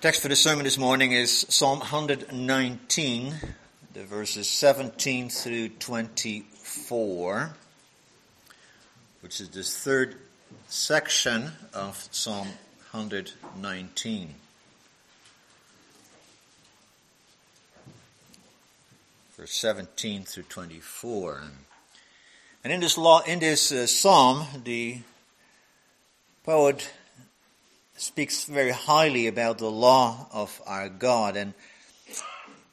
Text for the sermon this morning is Psalm 119, the verses 17 through 24, which is the third section of Psalm 119. Verse 17 through 24. And in this law, in this uh, psalm, the poet speaks very highly about the law of our God, and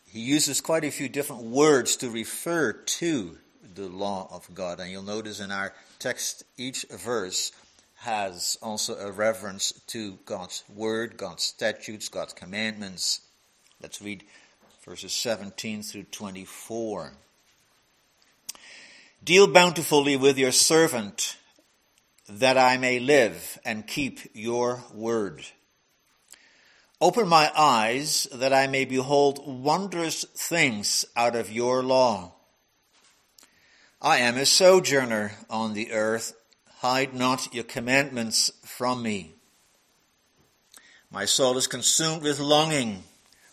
he uses quite a few different words to refer to the law of God. And you'll notice in our text, each verse has also a reference to God's word, God's statutes, God's commandments. Let's read verses 17 through 24. Deal bountifully with your servant that I may live and keep your word. Open my eyes that I may behold wondrous things out of your law. I am a sojourner on the earth. Hide not your commandments from me. My soul is consumed with longing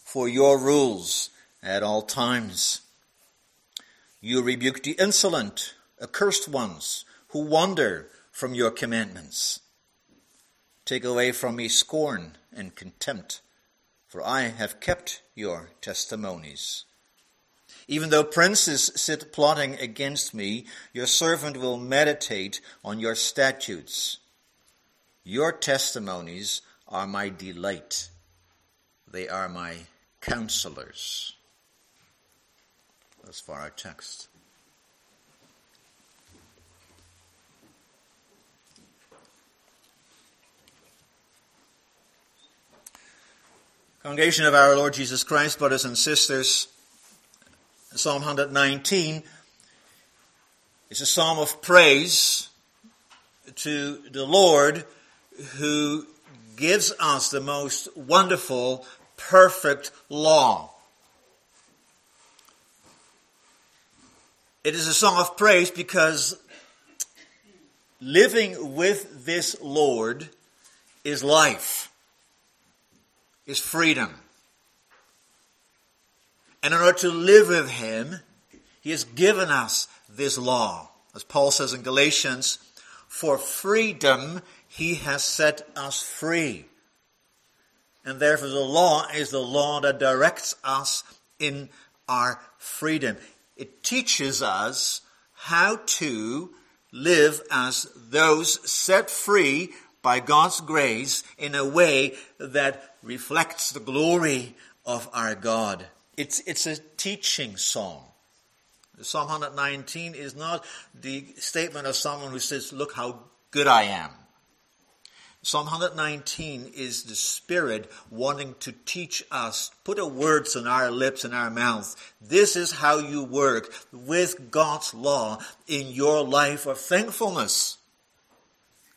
for your rules at all times. You rebuke the insolent, accursed ones who wander from your commandments. Take away from me scorn and contempt, for I have kept your testimonies. Even though princes sit plotting against me, your servant will meditate on your statutes. Your testimonies are my delight. They are my counselors. That's for our text. Congregation of our Lord Jesus Christ, brothers and sisters, Psalm 119 is a psalm of praise to the Lord who gives us the most wonderful, perfect law. It is a song of praise because living with this Lord is life is freedom. And in order to live with Him, He has given us this law. As Paul says in Galatians, for freedom He has set us free. And therefore the law is the law that directs us in our freedom. It teaches us how to live as those set free by God's grace in a way that reflects the glory of our God. It's, it's a teaching song. Psalm 119 is not the statement of someone who says, Look how good I am. Psalm 119 is the Spirit wanting to teach us, put the words on our lips and our mouths. This is how you work with God's law in your life of thankfulness.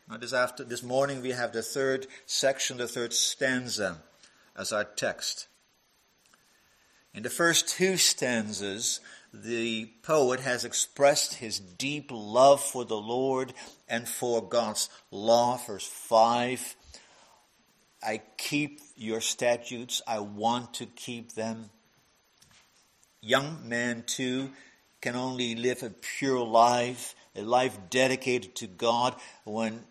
Now this after this morning we have the third section, the third stanza as our text. In the first two stanzas, the poet has expressed his deep love for the Lord and for God's law. Verse 5 I keep your statutes, I want to keep them. Young men, too, can only live a pure life, a life dedicated to God when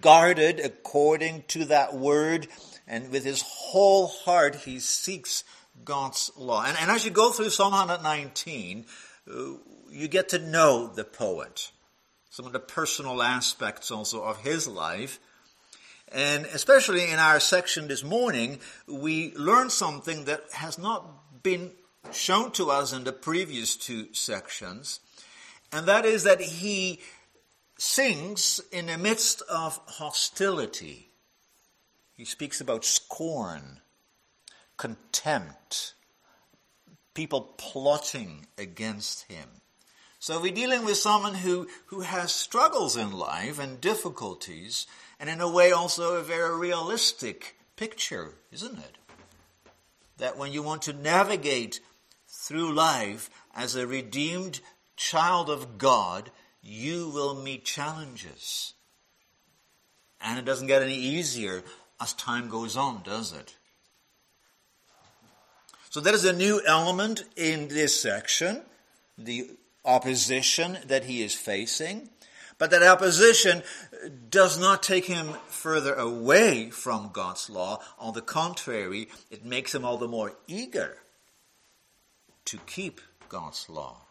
guarded according to that word, and with his whole heart he seeks God's law. And, and as you go through Psalm 119, uh, you get to know the poet, some of the personal aspects also of his life. And especially in our section this morning, we learn something that has not been shown to us in the previous two sections, and that is that he sings in the midst of hostility. He speaks about scorn, contempt, people plotting against him. So we're dealing with someone who, who has struggles in life and difficulties, and in a way also a very realistic picture, isn't it? That when you want to navigate through life as a redeemed child of God, you will meet challenges. And it doesn't get any easier as time goes on, does it? So there is a new element in this section, the opposition that he is facing. But that opposition does not take him further away from God's law. On the contrary, it makes him all the more eager to keep God's law.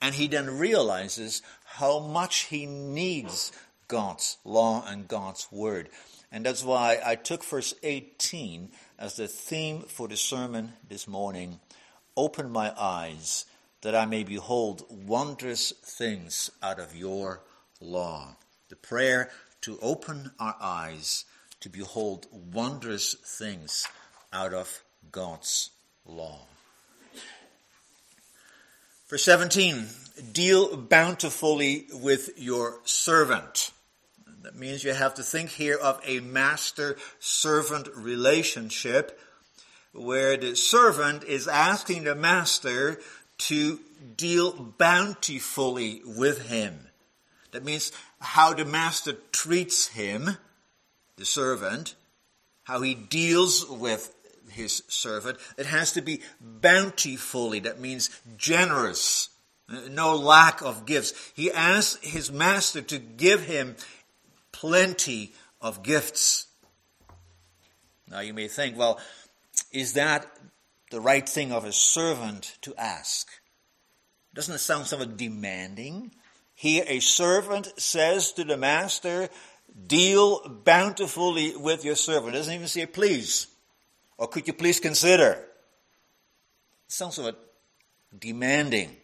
And he then realizes how much he needs God's law and God's word. And that's why I took verse 18 as the theme for the sermon this morning. Open my eyes that I may behold wondrous things out of your law. The prayer to open our eyes to behold wondrous things out of God's law. Verse 17, deal bountifully with your servant. That means you have to think here of a master servant relationship where the servant is asking the master to deal bountifully with him. That means how the master treats him, the servant, how he deals with his servant. It has to be bountifully. That means generous. No lack of gifts. He asks his master to give him plenty of gifts. Now you may think, well, is that the right thing of a servant to ask? Doesn't it sound somewhat demanding? Here, a servant says to the master, Deal bountifully with your servant. Doesn't even say, Please. Or could you please consider? It sounds somewhat demanding.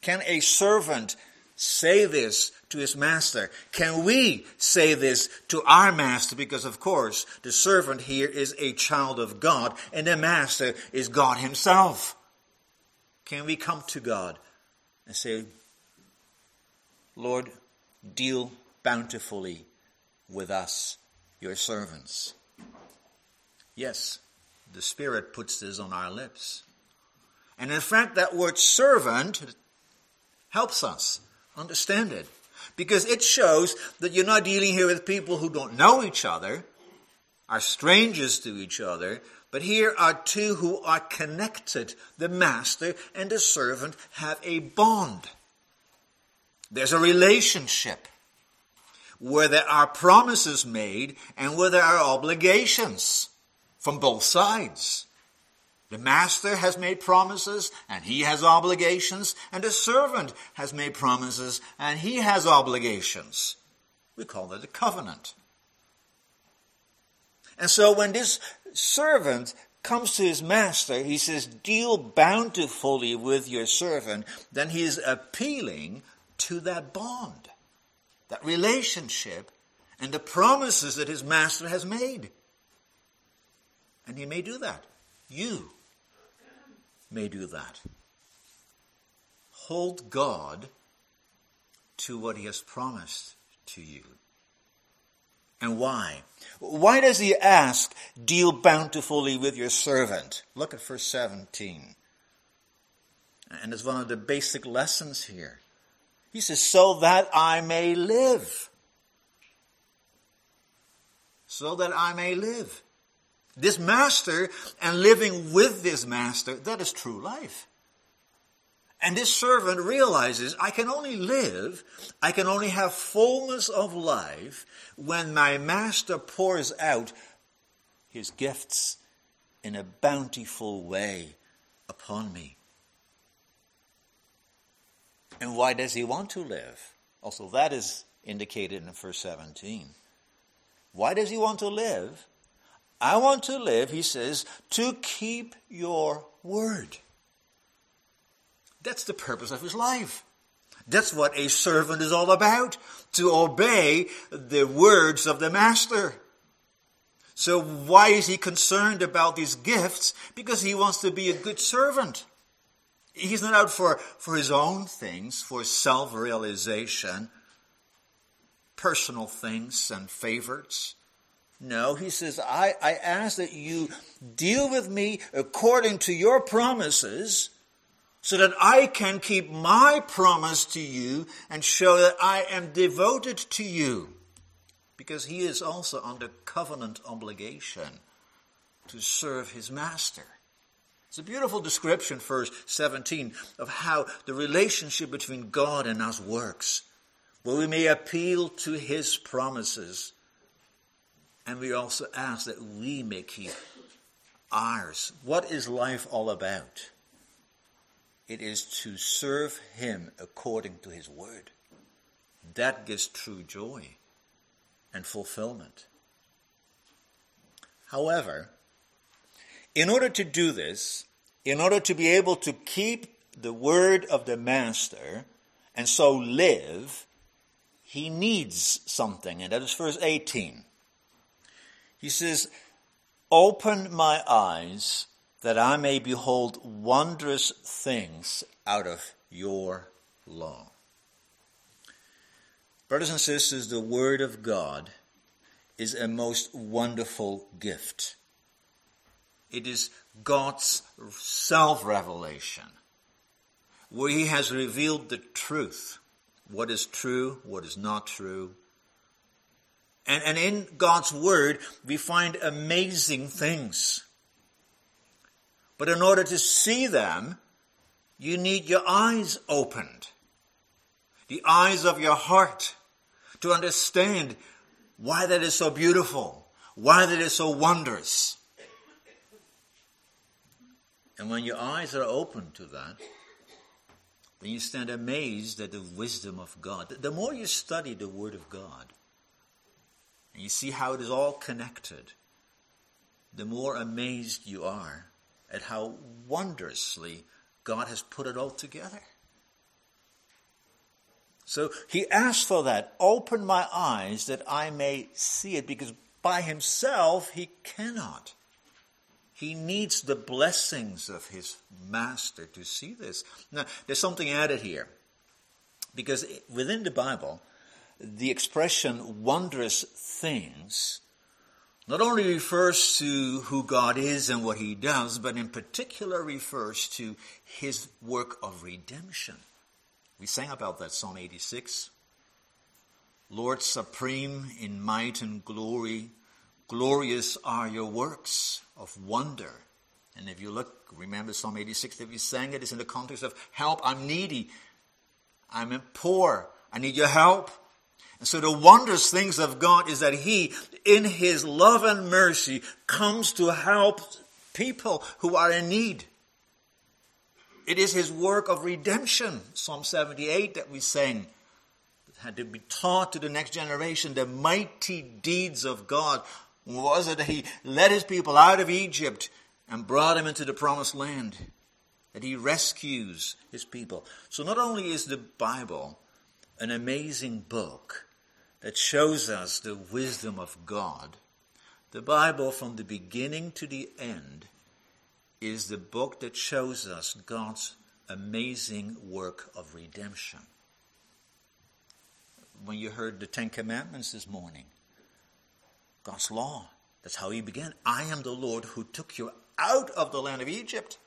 Can a servant say this to his master? Can we say this to our master? Because of course, the servant here is a child of God and the master is God himself. Can we come to God and say, Lord, deal bountifully with us, your servants? Yes, the Spirit puts this on our lips. And in fact, that word servant helps us understand it. Because it shows that you're not dealing here with people who don't know each other, are strangers to each other, but here are two who are connected. The master and the servant have a bond. There's a relationship where there are promises made and where there are obligations from both sides. The master has made promises and he has obligations, and the servant has made promises and he has obligations. We call that a covenant. And so when this servant comes to his master, he says, Deal bountifully with your servant, then he is appealing to that bond, that relationship, and the promises that his master has made. And he may do that. You may do that. Hold God to what he has promised to you. And why? Why does he ask, deal bountifully with your servant? Look at verse 17. And it's one of the basic lessons here. He says, so that I may live. So that I may live. This master and living with this master, that is true life. And this servant realizes I can only live, I can only have fullness of life when my master pours out his gifts in a bountiful way upon me. And why does he want to live? Also, that is indicated in verse 17. Why does he want to live? I want to live, he says, to keep your word. That's the purpose of his life. That's what a servant is all about, to obey the words of the master. So why is he concerned about these gifts? Because he wants to be a good servant. He's not out for, for his own things, for self-realization, personal things and favorites. No, he says, I, I ask that you deal with me according to your promises so that I can keep my promise to you and show that I am devoted to you. Because he is also under covenant obligation to serve his master. It's a beautiful description, verse 17, of how the relationship between God and us works, where we may appeal to his promises. And we also ask that we may keep ours. What is life all about? It is to serve him according to his word. That gives true joy and fulfillment. However, in order to do this, in order to be able to keep the word of the master and so live, he needs something, and that is verse 18. He says, Open my eyes that I may behold wondrous things out of your law. Brothers and sisters, the Word of God is a most wonderful gift. It is God's self revelation, where He has revealed the truth what is true, what is not true. And, and in God's Word, we find amazing things. But in order to see them, you need your eyes opened, the eyes of your heart to understand why that is so beautiful, why that is so wondrous. And when your eyes are open to that, then you stand amazed at the wisdom of God. The more you study the Word of God, and you see how it is all connected, the more amazed you are at how wondrously God has put it all together. So he asked for that. Open my eyes that I may see it, because by himself he cannot. He needs the blessings of his master to see this. Now, there's something added here. Because within the Bible, the expression wondrous things not only refers to who God is and what he does, but in particular refers to his work of redemption. We sang about that Psalm 86. Lord supreme in might and glory, glorious are your works of wonder. And if you look, remember Psalm 86 that we sang it is in the context of help. I'm needy. I'm poor. I need your help. And so the wondrous things of God is that He, in His love and mercy, comes to help people who are in need. It is his work of redemption, Psalm 78 that we sang, that had to be taught to the next generation the mighty deeds of God. Was it that he led his people out of Egypt and brought them into the promised land? That he rescues his people. So not only is the Bible an amazing book that shows us the wisdom of God, the Bible from the beginning to the end is the book that shows us God's amazing work of redemption. When you heard the Ten Commandments this morning, God's law, that's how he began. I am the Lord who took you out of the land of Egypt.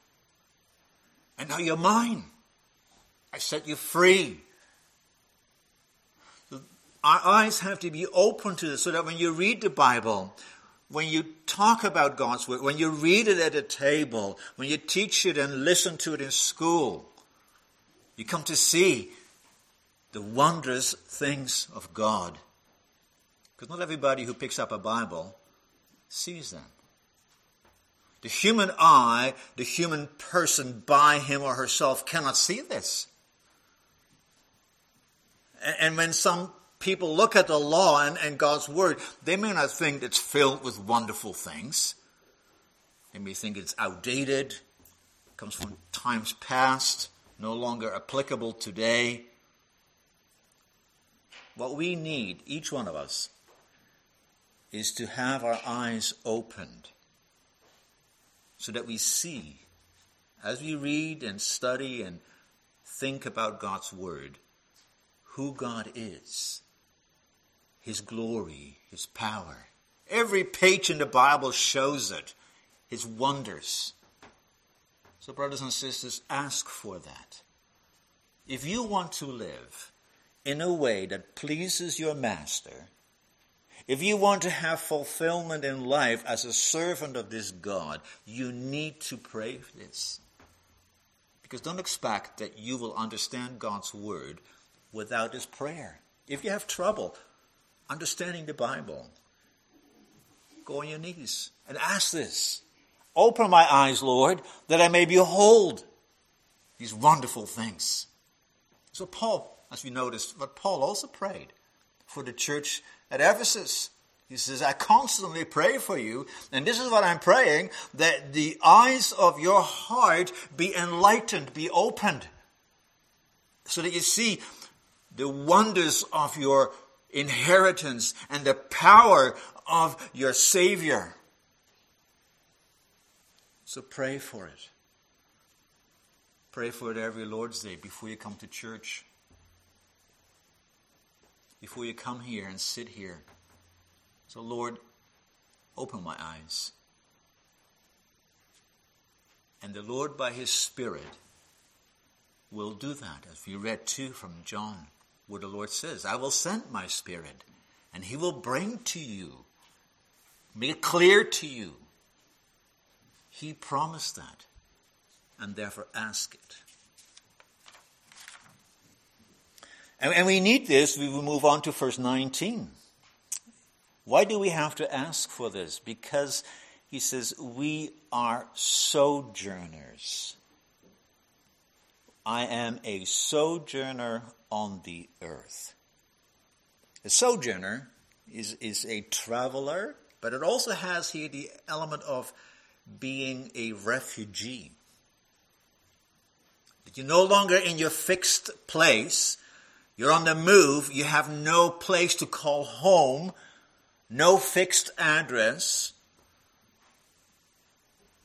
And now you're mine. I set you free. Our eyes have to be open to this so that when you read the Bible, when you talk about God's word, when you read it at a table, when you teach it and listen to it in school, you come to see the wondrous things of God. Because not everybody who picks up a Bible sees them. The human eye, the human person by him or herself cannot see this. And when some people look at the law and, and God's word, they may not think it's filled with wonderful things. They may think it's outdated, comes from times past, no longer applicable today. What we need, each one of us, is to have our eyes opened so that we see, as we read and study and think about God's Word, who God is his glory, His power. Every page in the Bible shows it, His wonders. So, brothers and sisters, ask for that. If you want to live in a way that pleases your Master, If you want to have fulfillment in life as a servant of this God, you need to pray for this. Because don't expect that you will understand God's word without his prayer. If you have trouble understanding the Bible, go on your knees and ask this. Open my eyes, Lord, that I may behold these wonderful things. So Paul, as we noticed, but Paul also prayed for the church at Ephesus. He says, I constantly pray for you, and this is what I'm praying, that the eyes of your heart be enlightened, be opened, so that you see the wonders of your inheritance and the power of your Savior. So pray for it. Pray for it every Lord's Day before you come to church. Before you come here and sit here. So, Lord, open my eyes. And the Lord, by His Spirit, will do that, as we read too from John, where the Lord says, I will send my Spirit, and He will bring to you, make it clear to you. He promised that and therefore ask it. And, and we need this, we will move on to verse 19. Why do we have to ask for this? Because he says, We are sojourners. I am a sojourner on the earth. A sojourner is, is a traveler, but it also has here the element of being a refugee. You're no longer in your fixed place. You're on the move. You have no place to call home, no fixed address.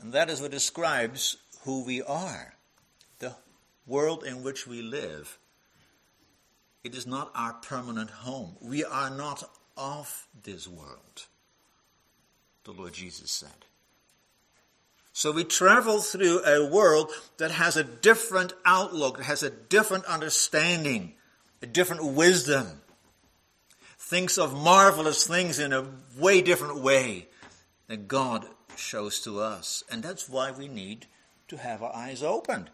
And that is what describes who we are. World in which we live. It is not our permanent home. We are not of this world, the Lord Jesus said. So we travel through a world that has a different outlook, that has a different understanding, a different wisdom, thinks of marvelous things in a way different way than God shows to us. And that's why we need to have our eyes opened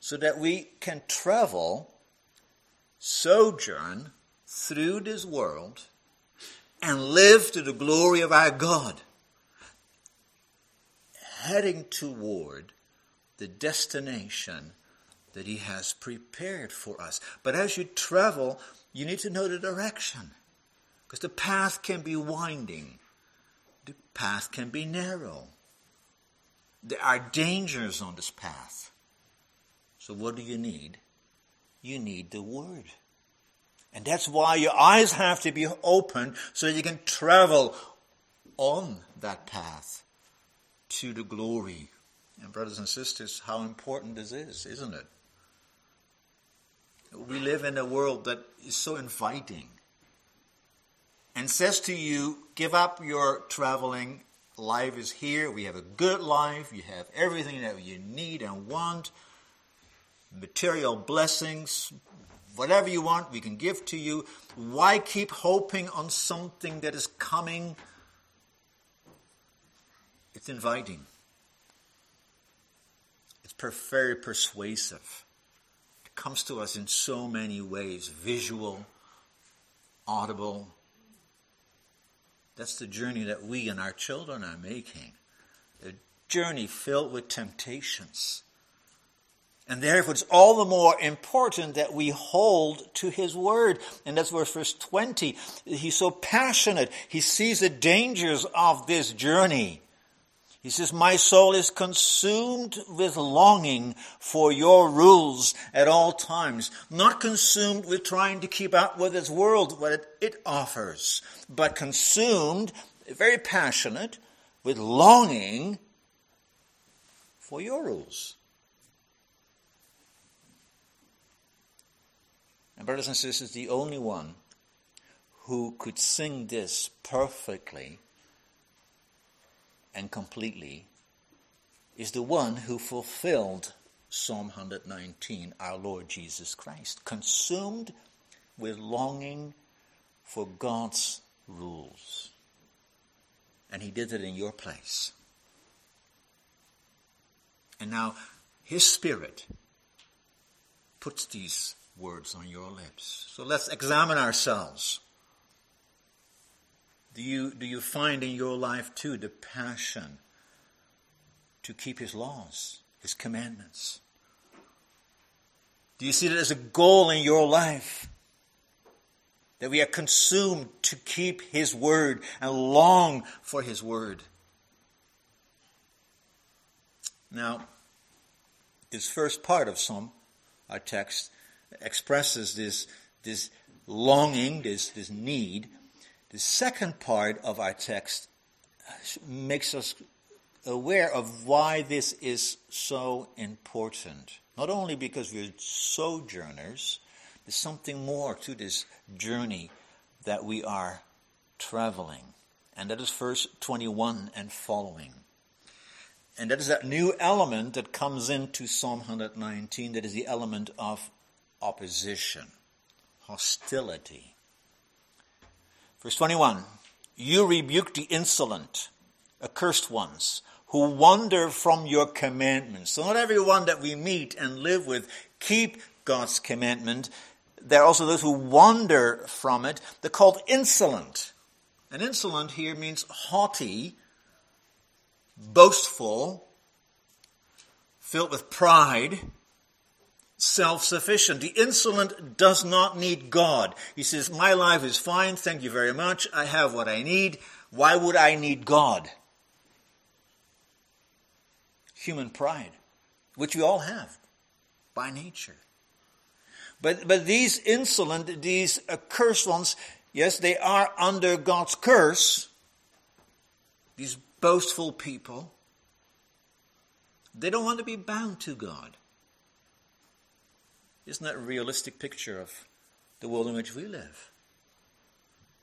so that we can travel, sojourn through this world and live to the glory of our God heading toward the destination that He has prepared for us. But as you travel, you need to know the direction because the path can be winding, the path can be narrow. There are dangers on this path. So, what do you need? You need the Word. And that's why your eyes have to be open so you can travel on that path to the glory. And, brothers and sisters, how important this is, isn't it? We live in a world that is so inviting and says to you, give up your traveling. Life is here. We have a good life. You have everything that you need and want. Material blessings, whatever you want, we can give to you. Why keep hoping on something that is coming it's inviting. It's per- very persuasive. It comes to us in so many ways visual, audible. That's the journey that we and our children are making. A journey filled with temptations. And therefore, it's all the more important that we hold to His Word. And that's verse, verse 20. He's so passionate. He sees the dangers of this journey. He says, My soul is consumed with longing for your rules at all times. Not consumed with trying to keep up with this world, what it offers, but consumed, very passionate, with longing for your rules. Brothers and sisters, the only one who could sing this perfectly and completely is the one who fulfilled Psalm 119, our Lord Jesus Christ, consumed with longing for God's rules. And he did it in your place. And now his spirit puts these words on your lips. So let's examine ourselves. Do you, do you find in your life too the passion to keep his laws, his commandments? Do you see it as a goal in your life? That we are consumed to keep his word and long for his word. Now, this first part of Psalm, our text, expresses this, this longing, this, this need. The second part of our text makes us aware of why this is so important. Not only because we're sojourners, there's something more to this journey that we are traveling. And that is verse 21 and following. And that is that new element that comes into Psalm 119, that is the element of opposition, hostility. Verse 21 You rebuke the insolent, accursed ones, who wander from your commandments. So, not everyone that we meet and live with keep God's commandment. There are also those who wander from it. They're called insolent. And insolent here means haughty, boastful, filled with pride, self sufficient. The insolent does not need God. He says, My life is fine, thank you very much. I have what I need. Why would I need God? Human pride, which we all have by nature. But, but these insolent, these accursed ones, yes, they are under God's curse. These boastful people. They don't want to be bound to God. Isn't that a realistic picture of the world in which we live?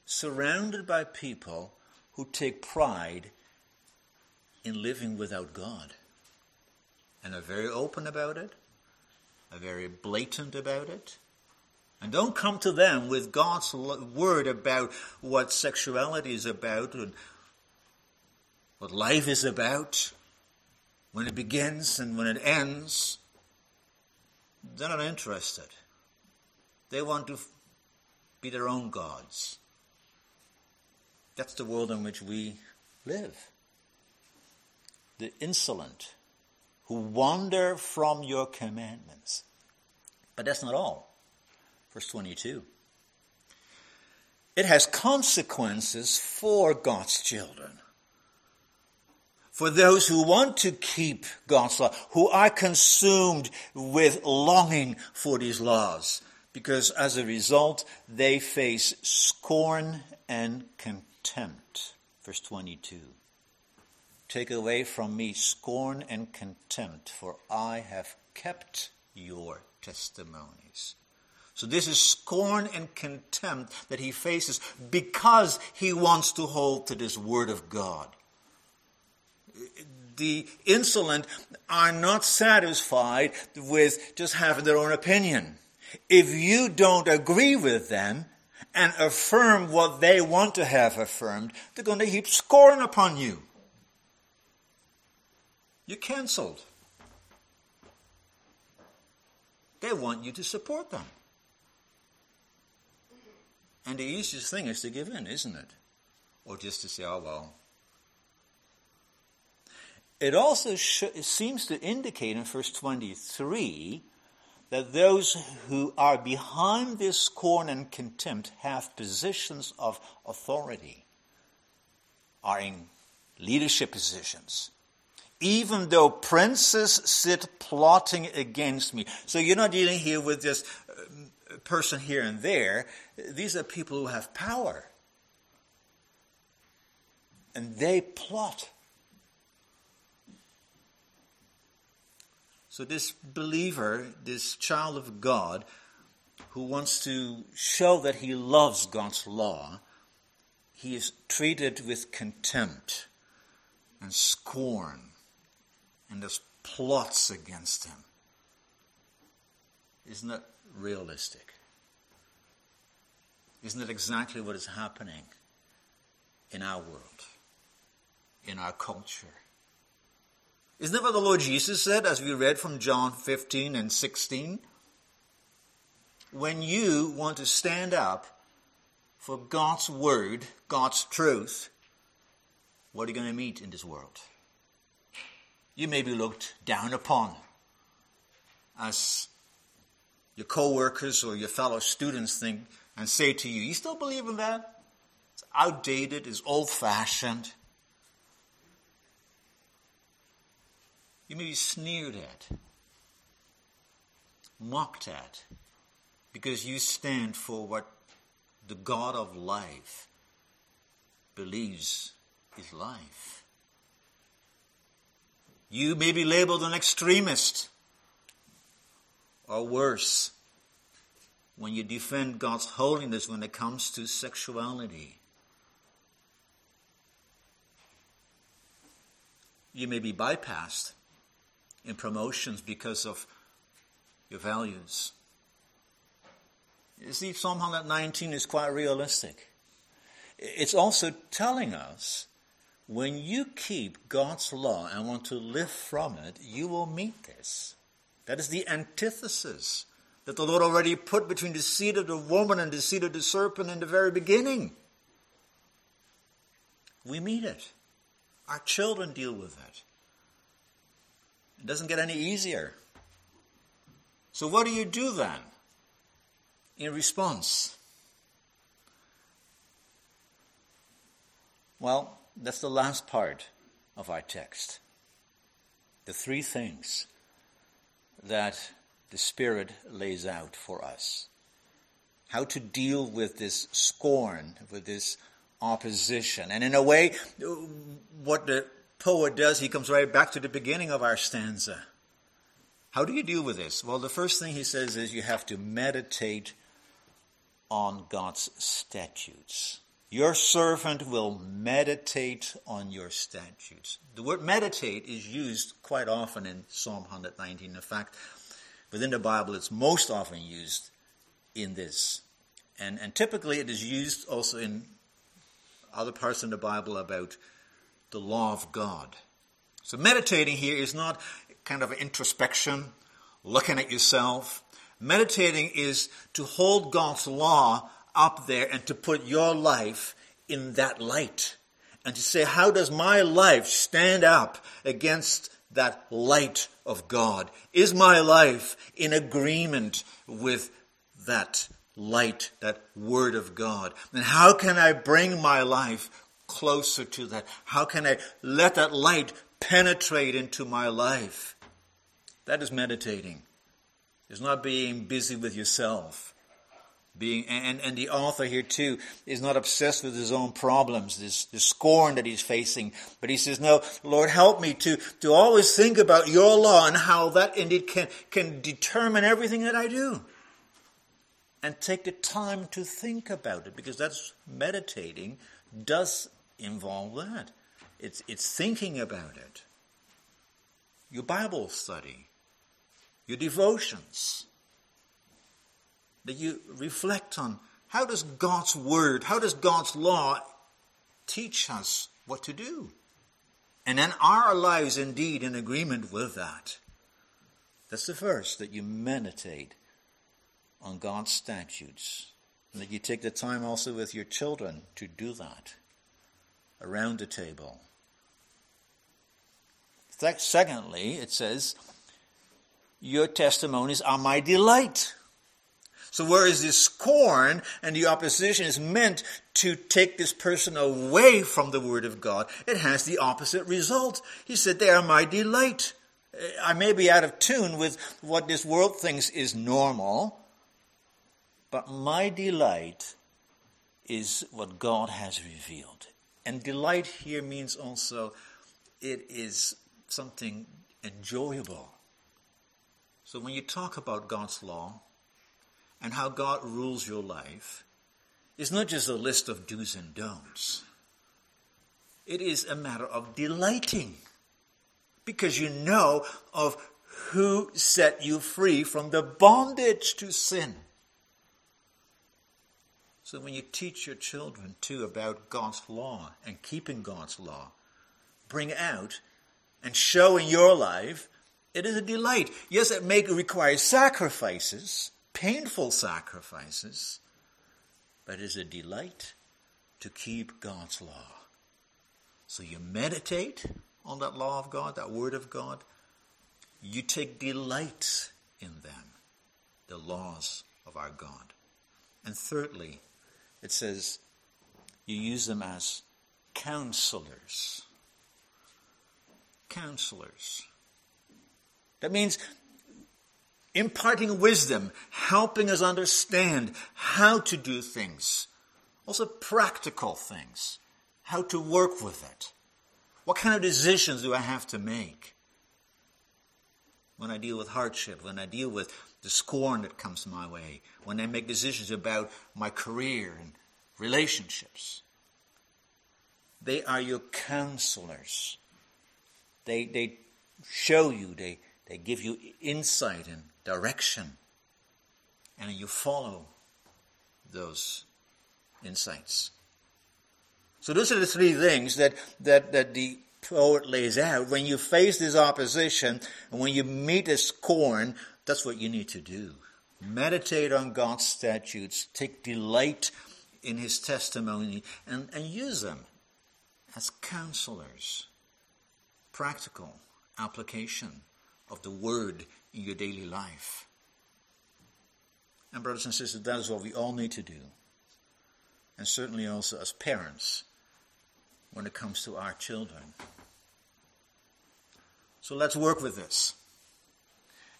Surrounded by people who take pride in living without God and are very open about it, are very blatant about it. And don't come to them with God's word about what sexuality is about and what life is about, when it begins and when it ends. They're not interested. They want to be their own gods. That's the world in which we live. The insolent who wander from your commandments. But that's not all. Verse 22. It has consequences for God's children for those who want to keep God's law, who are consumed with longing for these laws, because as a result, they face scorn and contempt. Verse 22. Take away from me scorn and contempt, for I have kept your testimonies. So this is scorn and contempt that he faces because he wants to hold to this word of God the insolent are not satisfied with just having their own opinion. If you don't agree with them and affirm what they want to have affirmed, they're going to heap scorn upon you. You're cancelled. They want you to support them. And the easiest thing is to give in, isn't it? Or just to say, oh, well, it also sh- seems to indicate in verse 23 that those who are behind this scorn and contempt have positions of authority, are in leadership positions. Even though princes sit plotting against me. So you're not dealing here with just uh, person here and there. These are people who have power. And they plot So, this believer, this child of God, who wants to show that he loves God's law, he is treated with contempt and scorn, and there's plots against him. Isn't that realistic? Isn't that exactly what is happening in our world, in our culture. Isn't that what the Lord Jesus said as we read from John 15 and 16? When you want to stand up for God's word, God's truth, what are you going to meet in this world? You may be looked down upon as your co-workers or your fellow students think and say to you, you still believe in that? It's outdated, it's old-fashioned. You may be sneered at, mocked at, because you stand for what the God of life believes is life. You may be labeled an extremist or worse when you defend God's holiness when it comes to sexuality. You may be bypassed in promotions because of your values. You see, Psalm 119 is quite realistic. It's also telling us when you keep God's law and want to live from it, you will meet this. That is the antithesis that the Lord already put between the seed of the woman and the seed of the serpent in the very beginning. We meet it. Our children deal with it. It doesn't get any easier. So, what do you do then in response? Well, that's the last part of our text. The three things that the Spirit lays out for us. How to deal with this scorn, with this opposition. And in a way, what the poet does, he comes right back to the beginning of our stanza. How do you deal with this? Well, the first thing he says is you have to meditate on God's statutes. Your servant will meditate on your statutes. The word meditate is used quite often in Psalm 119. In fact, within the Bible, it's most often used in this. And, and typically it is used also in other parts in the Bible about the law of God. So meditating here is not kind of introspection, looking at yourself. Meditating is to hold God's law up there and to put your life in that light. And to say, how does my life stand up against that light of God? Is my life in agreement with that light, that word of God? And how can I bring my life closer to that? How can I let that light penetrate into my life? That is meditating. It's not being busy with yourself being and, and the author here too is not obsessed with his own problems this, the scorn that he's facing but he says no lord help me to to always think about your law and how that indeed can can determine everything that i do and take the time to think about it because that's meditating does involve that it's it's thinking about it your bible study your devotions that you reflect on how does God's word, how does God's law teach us what to do? And then are our lives indeed in agreement with that. That's the first, that you meditate on God's statutes. And that you take the time also with your children to do that around the table. Secondly, it says, Your testimonies are my delight. So whereas the scorn and the opposition is meant to take this person away from the Word of God, it has the opposite result. He said, they are my delight. I may be out of tune with what this world thinks is normal, but my delight is what God has revealed. And delight here means also it is something enjoyable. So when you talk about God's law, and how God rules your life it's not just a list of do's and don'ts. It is a matter of delighting because you know of who set you free from the bondage to sin. So when you teach your children too about God's law and keeping God's law, bring out and show in your life it is a delight. Yes, it may require sacrifices, painful sacrifices, but it is a delight to keep God's law. So you meditate on that law of God, that word of God. You take delight in them, the laws of our God. And thirdly, it says you use them as counselors. Counselors. That means imparting wisdom, helping us understand how to do things, also practical things, how to work with it. What kind of decisions do I have to make? When I deal with hardship, when I deal with the scorn that comes my way, when I make decisions about my career and relationships. They are your counselors. They, they show you, they, they give you insight and direction. And you follow those insights. So those are the three things that, that, that the poet lays out. When you face this opposition and when you meet this scorn, that's what you need to do. Meditate on God's statutes, take delight in his testimony, and, and use them as counselors. Practical application of the word in your daily life. And, brothers and sisters, that is what we all need to do. And certainly also as parents when it comes to our children. So let's work with this.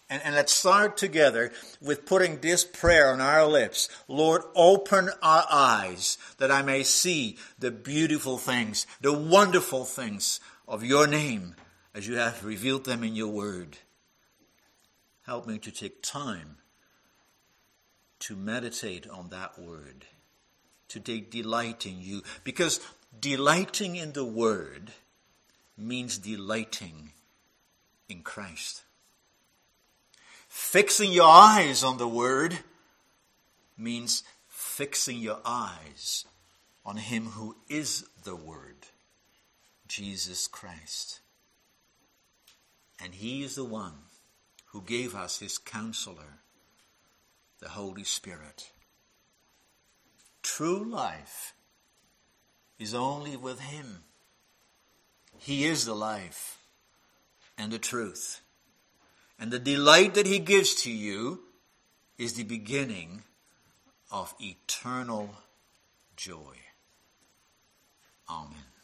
And, and, let's start together with putting this prayer on our lips. Lord, open our eyes that I may see the beautiful things, the wonderful things of your name as you have revealed them in your word. Help me to take time to meditate on that word, to take delight in you, because Delighting in the Word means delighting in Christ. Fixing your eyes on the Word means fixing your eyes on Him who is the Word, Jesus Christ. And He is the one who gave us His counselor, the Holy Spirit. True life is only with Him. He is the life and the truth. And the delight that He gives to you is the beginning of eternal joy. Amen.